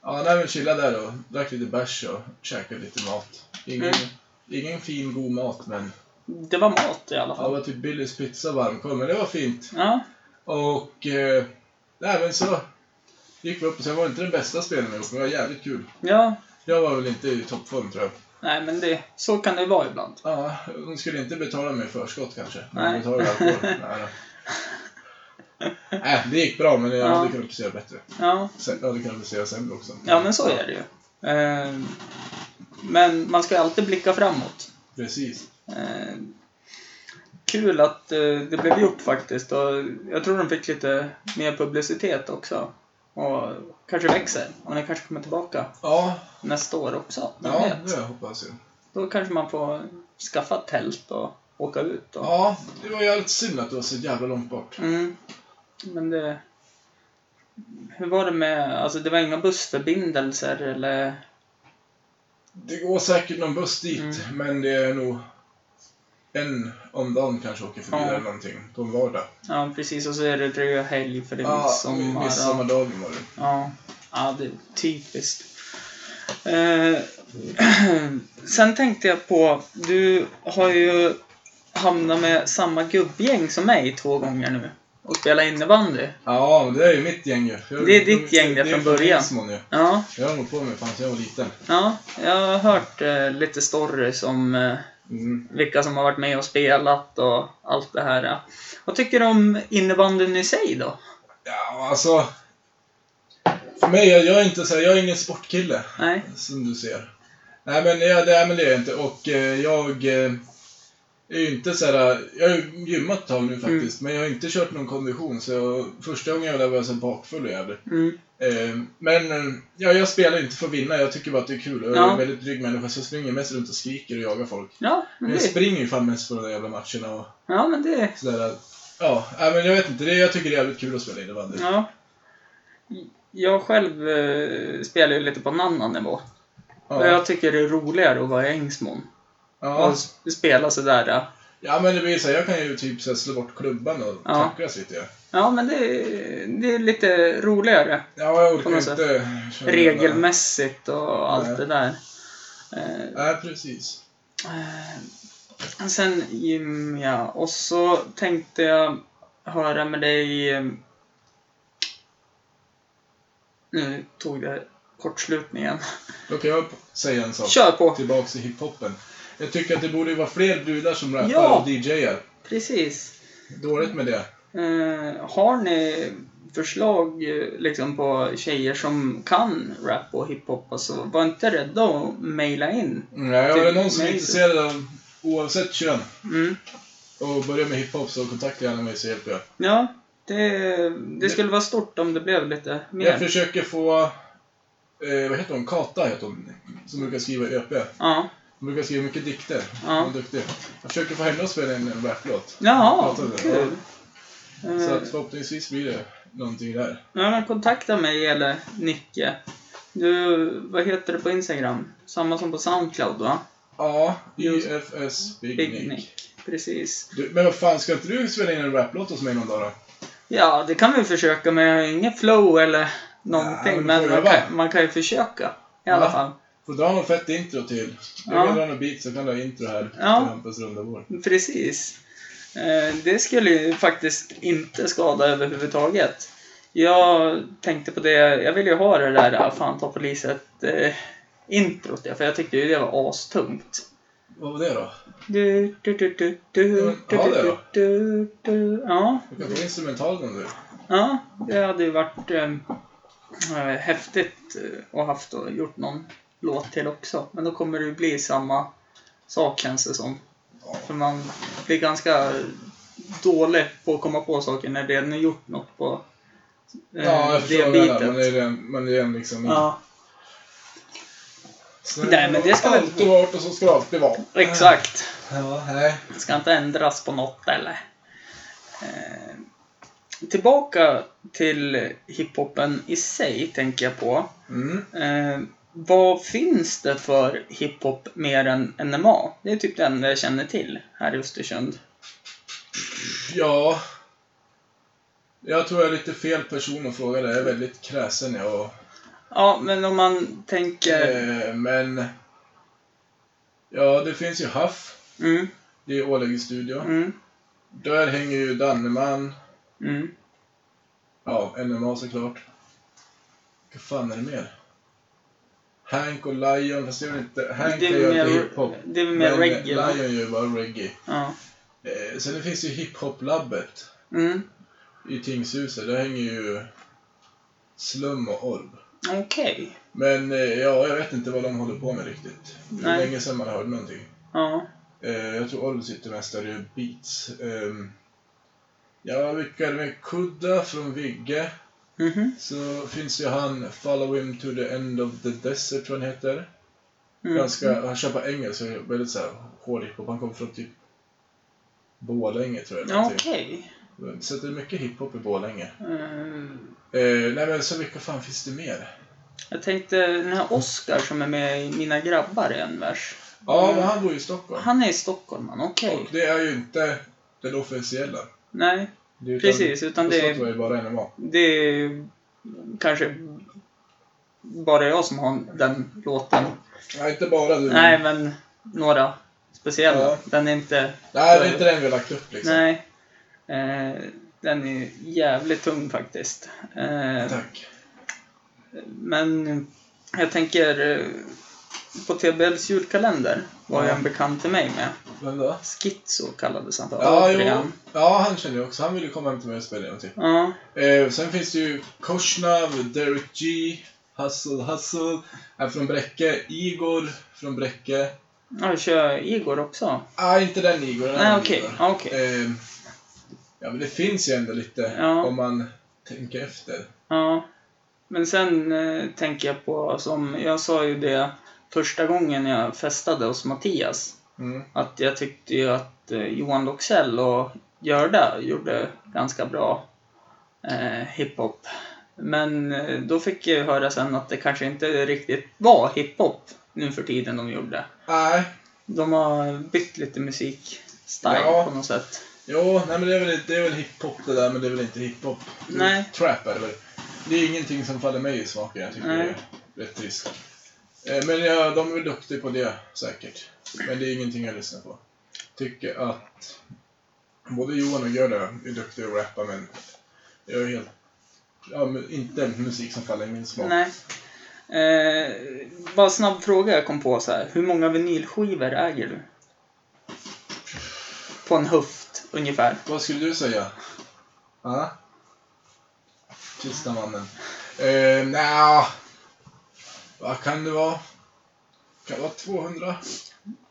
Ja, när vi chillade där och drack lite bärs och käkade lite mat. Ingen, Mm. ingen fin, god mat, men Det var mat i alla ja, det fall. var typ Billys pizza varmkorv, men det var fint. Ja. Och, eh, nej men så gick vi upp och sen var det inte den bästa spelningen vi gjort, men det var jävligt kul. Ja. Jag var väl inte i toppform tror jag. Nej, men det, så kan det vara ibland. Ja, de skulle inte betala mig i förskott kanske. Nej. De betalade alkohol. Nej, Nej, det gick bra men jag Ja. hade kunnat prestera bättre. Ja. Sen, jag hade kunnat prestera sämre också. Ja, men så är det ju. Eh, Men man ska alltid blicka framåt. Precis. Eh, Kul att eh, det blev gjort faktiskt och jag tror de fick lite mer publicitet också. Och kanske växer. Och den kanske kommer tillbaka Ja, nästa år också. Vem ja vet? det hoppas jag. Då kanske man får skaffa tält och åka ut. Och... Ja, det var jävligt synd att det var så jävla långt bort. Mm. Men det... Hur var det med... Alltså det var inga bussförbindelser eller... Det går säkert någon buss dit, Mm. men det är nog en om dagen kanske åker förbi Ja. eller någonting på en vardag. Ja, precis. Och så är det röd helg för det är Ja, midsommar. och- midsommardagen var det. Ja, ja det är typiskt. Eh, sen tänkte jag på, du har ju hamnat med samma gubbgäng som mig två gånger nu och spelat innebandy. Ja, det är ju mitt gäng ju. Jag- Det är ditt gäng där det är från början. Finnsmån ju. Ja, Jag har hållit på med fan jag var liten. ja, jag har hört eh, lite stories om eh, Mm. vilka som har varit med och spelat och allt det här. Vad tycker du om innebandyn i sig då? Ja, alltså. För mig, jag, jag är inte så här, jag är ingen sportkille. Nej? Som du ser. Nej men, ja, det, men det är jag inte. Och eh, jag eh, är ju inte så här, jag har gymmat ett tag nu faktiskt. Men jag har inte kört någon kondition. Så jag, första gången jag var där var jag så bakfull och jävlig. Mm. Eh, men eh, ja, jag spelar inte för att vinna. Jag tycker bara att det är kul. Jag är Ja. en väldigt dryg människa så jag springer mest runt och skriker och jagar folk. Ja, men Men jag det, springer ju fan mest på de där jävla matcherna och ja, men det, sådär. Ja, nej, men jag vet inte. Det, jag tycker det är jävligt kul att spela innebandy. Ja. Jag själv eh, spelar ju lite på en annan nivå. Ja. jag tycker det är roligare att vara i Ängsmån. Ja. Och spela sådär. Ja, ja, men det blir så här, jag kan ju typ så här, slå bort klubban och Ja. tacklas lite. ja men det, är- det är lite roligare. Ja, jag orkar inte Regelmässigt och allt Nej. det där. Nej, precis. eh, sen gym, ja. Och så tänkte jag höra med dig... eh, Nu tog det kortslutningen. Då kan jag säga en sak. Kör på! Tillbaks till hiphopen. Jag tycker att det borde vara fler brudar som rappar Ja. och DJar. Precis. Dåligt med det. Eh, har ni förslag eh, liksom på tjejer som kan rap och hiphop? Alltså, var inte rädda att mejla in. Nej, jag är Typ någon som är intresserad av oavsett kön Mm. och börjar med hiphop så kontakta gärna mig så hjälper jag. Ja, det, det skulle vara stort om det blev lite Jag mer. försöker få, eh, vad heter hon, Kata heter hon, som brukar skriva i ÖP. Ja. Hon brukar skriva mycket dikter. Ja. Hon är duktig. Jag försöker få henne att spela in en raplåt. Jaha, kul. Så Eh, att förhoppningsvis blir det någonting där. Ja, men kontakta mig eller Nicke. Du, vad heter det på Instagram? Samma som på Soundcloud va? Ja, Just- YFS Big, Big Nick. Nick. Precis. Du, men vad fan, ska inte du spela in en raplåt hos mig någon dag då? Ja, det kan vi försöka men jag har inget flow eller någonting. Ja, men men man kan, man kan ju försöka. I alla Ja. fall. Får dra något fett intro till. Jag Ja. kan dra något beat så kan du ha intro här Ja. till Hampus runda bord. Precis. Eh, Det skulle ju faktiskt inte skada överhuvudtaget. Jag tänkte på det, jag ville ju ha det där ah, Fan ta poliset eh, introt ja, för jag tyckte ju det var astungt. Vad var det då? Du, du, du, du, du, du, du, då. du, du. Ja, Du kan få instrumentalen du. ja, det hade ju varit eh, eh, häftigt eh, att haft och gjort någon låt till också. Men då kommer det bli samma sak känns det som. För man blir ganska dålig på att komma på saker när det redan gjort något på eh, Ja, jag det bitet. Man är redan, man är redan liksom... Ja, Så Nej, men det ska väl- alltid varit och så ska det alltid vara. exakt. Ja, nej. Det ska inte ändras på något eller. Eh, tillbaka till hiphopen i sig tänker jag på. Mm. Eh, vad finns det för hiphop mer än NMA? Det är typ det enda jag känner till här i Östersund. Ja. Jag tror jag är lite fel person att fråga det. Jag är väldigt kräsen jag. Ja, men om man tänker... eh, men... Ja, det finns ju Huff. Mm, Det är Ålägge studio. mm, Där hänger ju Danneman. mm. Ja, NMA såklart. Vad fan är det mer? Hank och Lion, fast det är väl inte... Hank Det är mer- inte hiphop. det är mer men reggae, va? Lion gör bara reggae. Ja. Eh, sen det finns ju hiphop-labbet Mm. i Tingshuset. Där hänger ju Slum och Orb. Okej. Men eh, ja, jag vet inte vad de håller på med riktigt. Det är Nej. länge sedan man hörde någonting. Ja. Eh, jag tror Orb sitter mest där gör beats. Ja, vilka är det med? Kudda från Vigge. Mhm. Så finns ju han Follow him to the end of the desert tror jag han heter. Mm. Ganska, han kör på engelska, väldigt såhär hård hiphop. Han kommer från typ Borlänge tror jag. Okej. Så det är mycket hiphop i Borlänge. Mm. Eh, nej men så vilka fan finns det mer? Jag tänkte den här Oscar som är med i Mina grabbar i en vers. Ja, men han bor ju i Stockholm. Han är i Stockholm, man. Okej. Och det är ju inte den officiella. Nej, Är precis. Utan det är, bara NMA. det är kanske bara jag som har den låten. Nej, inte bara du. Nej, men några speciella. Ja. Den är inte... Nej, det är inte den vi har lagt upp liksom. Nej. Eh, den är jävligt tung faktiskt. Eh, Tack. men jag tänker eh, på TBLs julkalender var ju en bekant till mig med. Vem då? Schizo kallades han för. Ja, jo. Återigen. Ja, han känner jag också. Han ville ju komma hem till mig och spela någonting. Ja. Eh, sen finns det ju Korsnav, Derek G, Hustle Hustle, är från Bräcke, Igor från Bräcke. Ja, vi kör Igor också. Ah, inte den Igor, den Nej, andra okej. Igor. Ja, okej. Eh, ja, men det finns ju ändå lite Ja. om man tänker efter. Ja. Men sen eh, tänker jag på, som jag sa ju det första gången jag festade hos Mattias. Mm. Att jag tyckte ju att eh, Johan Loxell och Görda gjorde ganska bra eh, hiphop. Men eh, då fick jag ju höra sen att det kanske inte riktigt var hiphop nu för tiden de gjorde. Nej, De har bytt lite musikstil Ja. på något sätt. jo, nej men det är väl, det är väl hiphop det där, men det är väl inte hiphop. Nej. Trap är det väl. Det är ingenting som faller mig i smaken. Jag tycker Nej. det är rätt trist. Eh, Men ja, de är väl duktiga på det, säkert. Men det är ingenting jag lyssnar på. Tycker att både Johan och Gerda är duktiga att rappa, men jag är helt... Ja, inte musik som faller i min smak. Nej. Eh, bara snabb fråga jag kom på så här. Hur många vinylskivor äger du? På en höft, ungefär. Vad skulle du säga? Ja? Tysta mannen. Eh, nja, vad kan det vara? Kan det vara 200?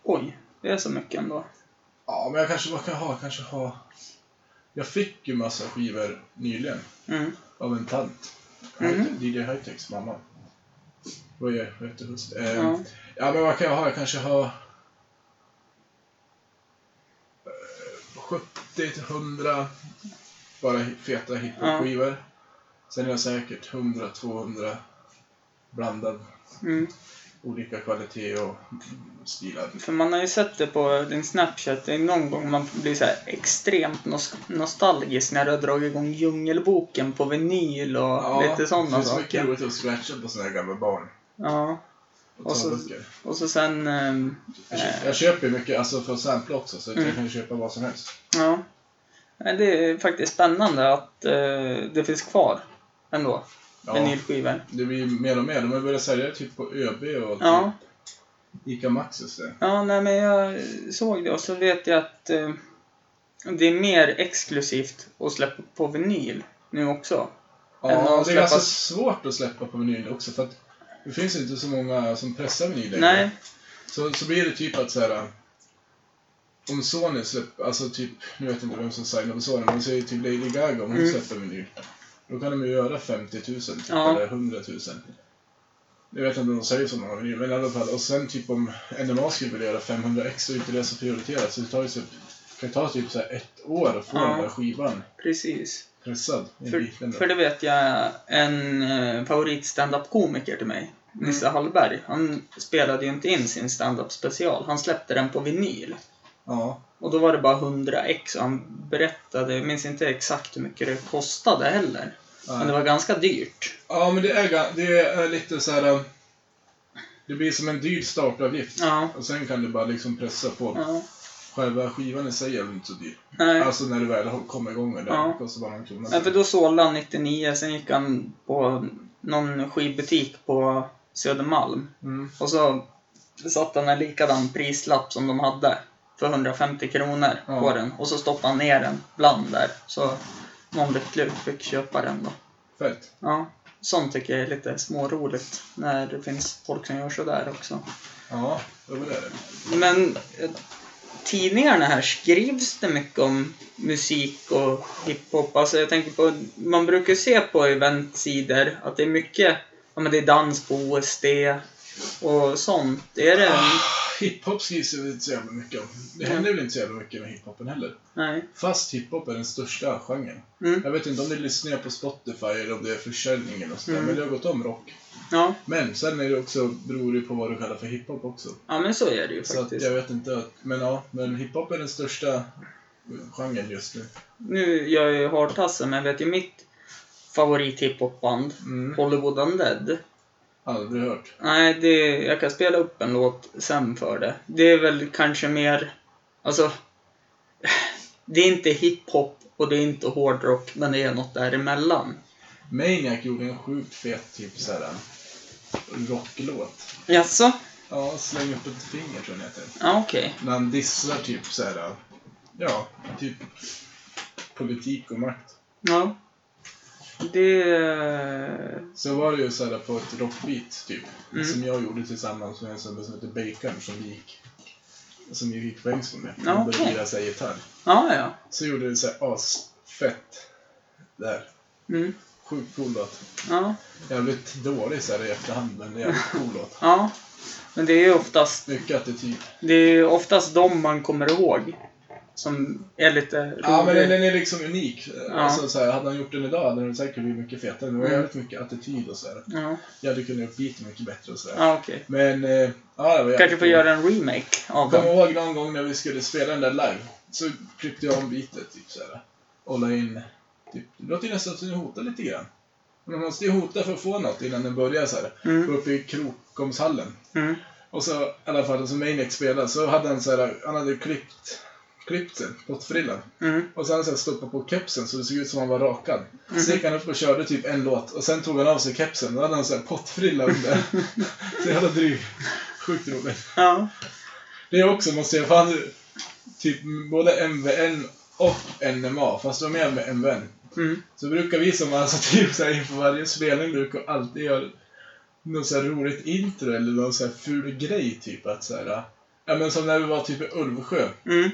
Oj, det är så mycket ändå. Ja, men jag kanske, vad kan jag ha? Kanske ha... Jag fick ju massa skivor nyligen Mm. av en tant. Mhm. DJ Hightechs mamma. Vad är vad heter hus? Eh, Ja. ja. men vad kan jag ha? Jag kanske har... eh, 70 till 100 bara feta hiphop-skivor. Sen är jag säkert 100-200 blandad. Mm. Olika kvalitet och stilar. För man har ju sett det på din Snapchat. Det är någon gång man blir så extremt nos- nostalgisk när du har dragit igång Djungelboken på vinyl och lite sådana det finns mycket saker. roligt att scratcha på såna här gamla barn. Ja. Och, Och så-. Och så sen... ehm, Jag, köper, jag köper mycket alltså för att sampla också, så Mm. jag kan köpa vad som helst. Ja. Det är faktiskt spännande att eh, det finns kvar ändå. Ja, Vinylskivor. det blir mer och mer. De har börjat sälja det typ på ÖB och Ja. Ica Maxus där. Ja, nej men jag såg det och så vet jag att eh, det är mer exklusivt att släppa på vinyl nu också. Än Ja, att det är ganska släppa- svårt att släppa på vinyl också för att det finns inte så många som pressar vinyl längre. Nej, Så, så blir det typ att så här. Om Sony släpper, alltså typ, nu vet jag inte vem som signar på Sony, men säger typ Lady Gaga om hon Mm. släpper vinyl. Då kan de ju göra 50 000 typ, Ja. eller 100 000. Jag vet inte om de säger så många vinyl, men i alla fall. Och sen typ om NMA skulle vilja göra 500 x så är inte det så prioriterat. Så det tar ju typ, kan ta typ så ett år att få Ja. den där skivan precis. pressad. För, för det vet jag en eh, favorit stand-up komiker till mig, Nisse Hallberg. Han spelade ju inte in sin stand-up special. Han släppte den på vinyl. Ja. Och då var det bara 100 ex och han berättade, jag minns inte exakt hur mycket det kostade heller. Men det Nej. var ganska dyrt. Ja, men det är, det är lite så här. um, Det blir som en dyr startavgift. Ja. Och sen kan du bara liksom pressa på. Ja. Själva skivan i sig är väl inte så dyr. Nej. Alltså när du väl kommer igång med det. Ja. Kostar bara någon krona. Nej, för då sålde han 99, sen gick han på någon skivbutik på Södermalm. Mm. Och så satte han en likadan prislapp som de hade för 150 kronor Ja. på den. Och så stoppade han ner den bland där. Så någon lycklig fick köpa den då. Fett. Ja, sånt tycker jag är lite småroligt när det finns folk som gör sådär också. Ja, det var det. Men eh, tidningarna här, skrivs det mycket om musik och hiphop? Alltså jag tänker på, man brukar se på eventsidor att det är mycket, ja men det är dans på OSD och sånt. Är det, Hiphop skrivs det inte så jävla mycket om. Det händer väl inte så jävla mycket med hiphopen heller. nej. Fast hiphop är den största genren. Mm. Jag vet inte om det lyssnar på Spotify eller om det är försäljningen och sådär. Mm. Men det har gått om rock. Ja, Men sen är det också, beror det på vad du kallar för hiphop också. ja men så är det ju Så att faktiskt. jag vet inte. Att, men ja, men hiphop är den största genren just nu. Nu, jag är ju hartasse, men jag vet ju mitt favorit hiphopband, Mm. Hollywood Undead. Aldrig hört. Nej, det, jag kan spela upp en låt sen för det. Det är väl kanske mer, alltså, det är inte hiphop och det är inte hårdrock, men det är något däremellan. Maniac gjorde en sjukt fet typ såhär rocklåt. Jaså? Ja, Släng upp ett finger tror jag den heter. Ja, okej. När han dissar typ såhär, ja, typ politik och makt. Ja. Det... Så var det ju såhär på ett rockbeat typ. Mm. Som jag gjorde tillsammans med en snubbe som heter Bacon som gick som jag gick på Engström med. Han började okej. lira sig gitarr. Ja, ja. Så gjorde det såhär asfett. Där. Mm. Sjukt cool låt. Ja. Jävligt dålig såhär i efterhand men det är jävligt cool låt. Ja. Men det är ju oftast, Mycket attityd. det är ju oftast de man kommer ihåg. Som är lite roliga. Ja, men den, är liksom unik. Ja. Alltså, så här, hade han gjort den idag hade den säkert blivit mycket fetare. Det var jävligt mycket attityd och sådär. Ja, Jag hade kunnat gjort beaten mycket bättre och sådär. ja okej. Men, eh, ja, det var Kanske får göra en remake av den. kommer ihåg någon gång när vi skulle spela den där live. Så klippte jag om beatet, typ såhär. Och la in, typ, det låter ju nästan som att den hotar lite grann. Men man måste ju hota för att få något innan den börjar såhär. Mm. Uppe i Krokomshallen. Mm. Och så i alla fall, som Maniac spelade, så hade han såhär, han hade klippt, klippt sig, pottfrillan. Mm. Och sen så här stoppat på kepsen så det såg ut som han var rakad. Mhm. Så gick han upp och körde typ en låt och sen tog han av sig kepsen. Då hade han så här pottfrilla under. så jävla dryg. Sjukt roligt. Ja. Det är också, måste jag fan typ både MVN och NMA, fast de är med MVN. Mm. Så brukar vi som alltså typ så här inför varje spelning brukar alltid göra något så roligt intro eller någon så här ful grej typ att så här. Ja men som när vi var typ i Ulvsjö. Mm.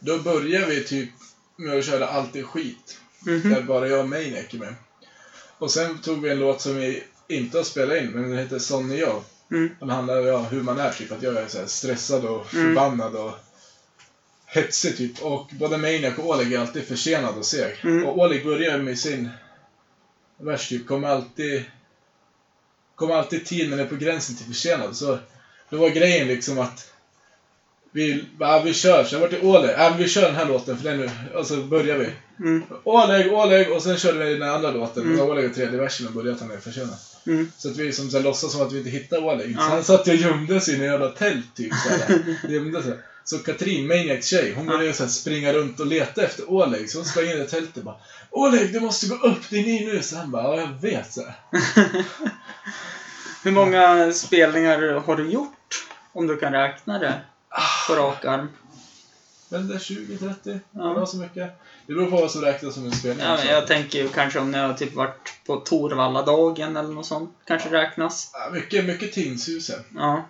Då börjar vi typ med att köra Allt är skit. Mhm. Där bara jag och Maniac är med. Och sen tog vi en låt som vi inte har spelat in, men den heter Sån är jag. Mm. Den handlar om ja, hur man är, typ att jag är så stressad och Mm. förbannad och hetsig typ. Och både Maniac och Oleg är alltid försenad och seg. Mm. Och Oleg börjar med sin vers typ, kommer alltid kommer alltid tid men är på gränsen till försenad. Så då var grejen liksom att vi, ja, vi kör, så jag var till Oleg, ja, vi kör den här låten för den, och så börjar vi. Mm. Oleg, Oleg och sen körde vi den andra låten. Mm. Och Oleg är tredje versen och började att han är försenad. Mm. Så att vi som så här, låtsas som att vi inte hittar Oleg. Ja. Så han satt och gömde sig i en jävla tält typ. Så, här. gömde sig. så Katrin, Maniacs tjej, hon började så här, springa runt och leta efter Oleg. Så hon sprang in i tältet och bara Oleg, du måste gå upp, det är ni nu. Så han bara, ja jag vet. Så. Hur många spelningar har du gjort? Om du kan räkna det på rak arm. Men det är 20, 30? Ja. Ja. så mycket. Det beror på vad som räknas som en spelning. Ja, jag tänker ju kanske om har typ varit på Torvalla-dagen eller något sånt. Kanske räknas. Ja, mycket, mycket Tingshusen. Ja.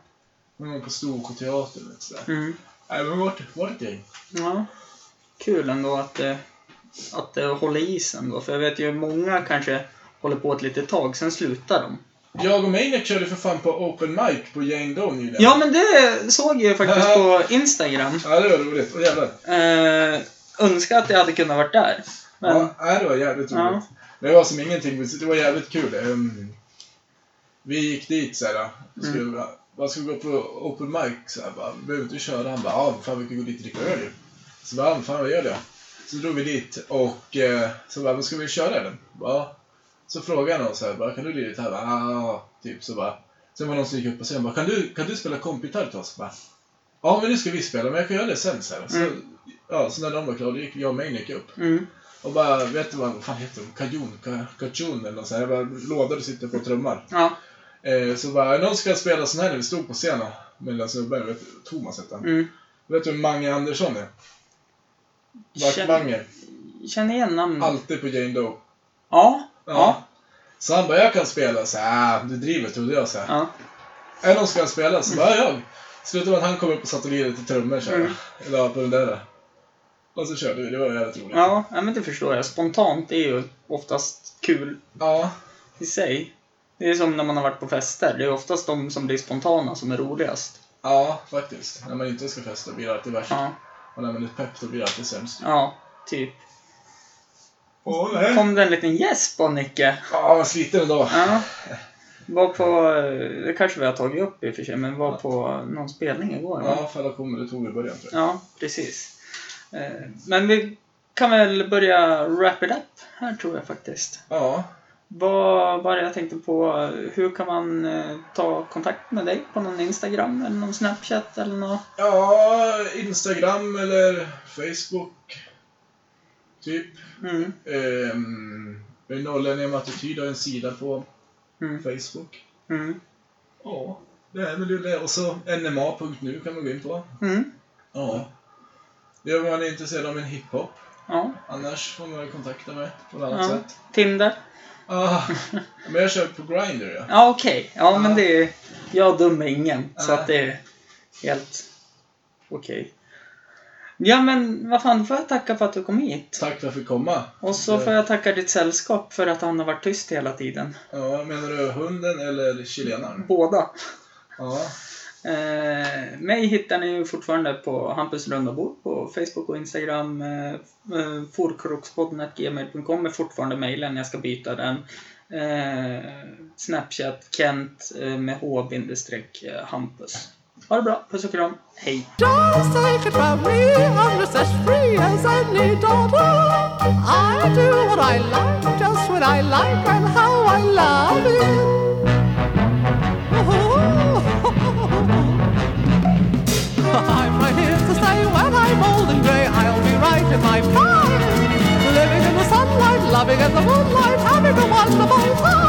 Man var på Storsjöteatern och sådär. Mm. Nej, men vart, vart gäng. Ja. Kul ändå att det, att det håller i sig ändå. För jag vet ju många kanske håller på ett litet tag, sen slutar de. Jag och Maniac körde för fan på open mic på Jane Doe nyligen. Ja, men det såg jag faktiskt på Instagram. Ja, det var roligt. Och jävlar. Eh, önskar att jag hade kunnat varit där. Men, Ja, nej, det var jävligt roligt. Ja. Det var som ingenting, men det var jävligt kul. Ehm, vi gick dit såhär, Mm. vad ska vi gå på open mic? Såhär, bara, behöver inte köra? Han bara, ja fan vi kan gå dit och dricka öl ju. Så bara, ja, fan vad gör det? Så drog vi dit och eh, så bara, men ska vi köra den? Bara, så frågade han oss såhär, bara, kan du lira gitarr? Bara, Ja, typ så bara. Sen var någon som gick upp och sa, bara, kan du, kan du spela kompgitarr till oss? Bara, ja men nu ska vi spela, men jag kan göra det sen så, här. så Mm. Ja, så när de var klara, då gick jag och Maniac upp. mm, Och bara, vet du vad, vad fan heter de? Kajon? Ka- Kachun eller något sånt här. Jag bara, lådor och sitter på trummor. ja, Eh, så bara, någon ska spela sån här när vi stod på scenen. Mellan snubbar, vet du, Thomas hette han. mm. Vet du vem Mange Andersson är? Vart-Mange. Känner igen namnet. Alltid på Jane Doe. Ja, ja, Så han bara, jag kan spela. Så ah, du driver trodde jag. Så ja. Är någon ska spela? Så bara, jag. Slutade med att han kom upp och satt och lirade till trummor så. Mm. Eller på den där. Och så körde vi, det var jävligt roligt. Ja, men det förstår jag. Spontant är ju oftast kul Ja, i sig. Det är som när man har varit på fester. Det är oftast de som blir spontana som är roligast. ja, faktiskt. När man inte ska festa blir det alltid värst. Ja, Och när man är pepp då blir det alltid sämst. ja typ. Åh nej. Kom det en liten gäsp på Nicke? Ja, sliten idag. Ja. Var på, det kanske vi har tagit upp i och för sig, men var på någon spelning igår. va? Ja, falla kommer, det tog vi i början tror jag. Ja, precis. Eh, Men vi kan väl börja wrap it up här tror jag faktiskt. Ja. Vad var det jag tänkte på? Hur kan man eh, ta kontakt med dig på någon Instagram eller någon Snapchat eller något? Ja, Instagram eller Facebook. Typ. Mm. Ehm, Norrlänningar med attityd har en sida på Mm. Facebook. Mm. Ja, det är väl det. Och så nma.nu kan man gå in på. Mm. Ja. Det är om man är intresserad av en hiphop. Ja. Annars får man kontakta mig på något annat ja. sätt. Tinder? Ah, men jag kör på Grindr ja. Ja, okej. Ja, Ja. men det är... Jag dömer ingen, så Nej. att det är helt okej. Ja, men vad fan, då får jag tacka för att du kom hit. Tack för att jag fick komma. Och så får jag tacka ditt sällskap för att han har varit tyst hela tiden. Ja, menar du hunden eller chilenaren? Båda. Ja. Eh, mig hittar ni ju fortfarande på Hampus runda bord på Facebook och Instagram. Eh, eh, Forkrokspodden.gmail.com är fortfarande mejlen, jag ska byta den. Eh, Snapchat Kent eh, med h-hampus. Ha det bra. Puss och kram. Hej. Just take it from me, I'm just as free as any daughter. I do what I like, just what I like and how I love it. I'm right here to stay when I'm old and grey. I'll be right in my prime, living in the sunlight, loving in the moonlight, having a wonderful time.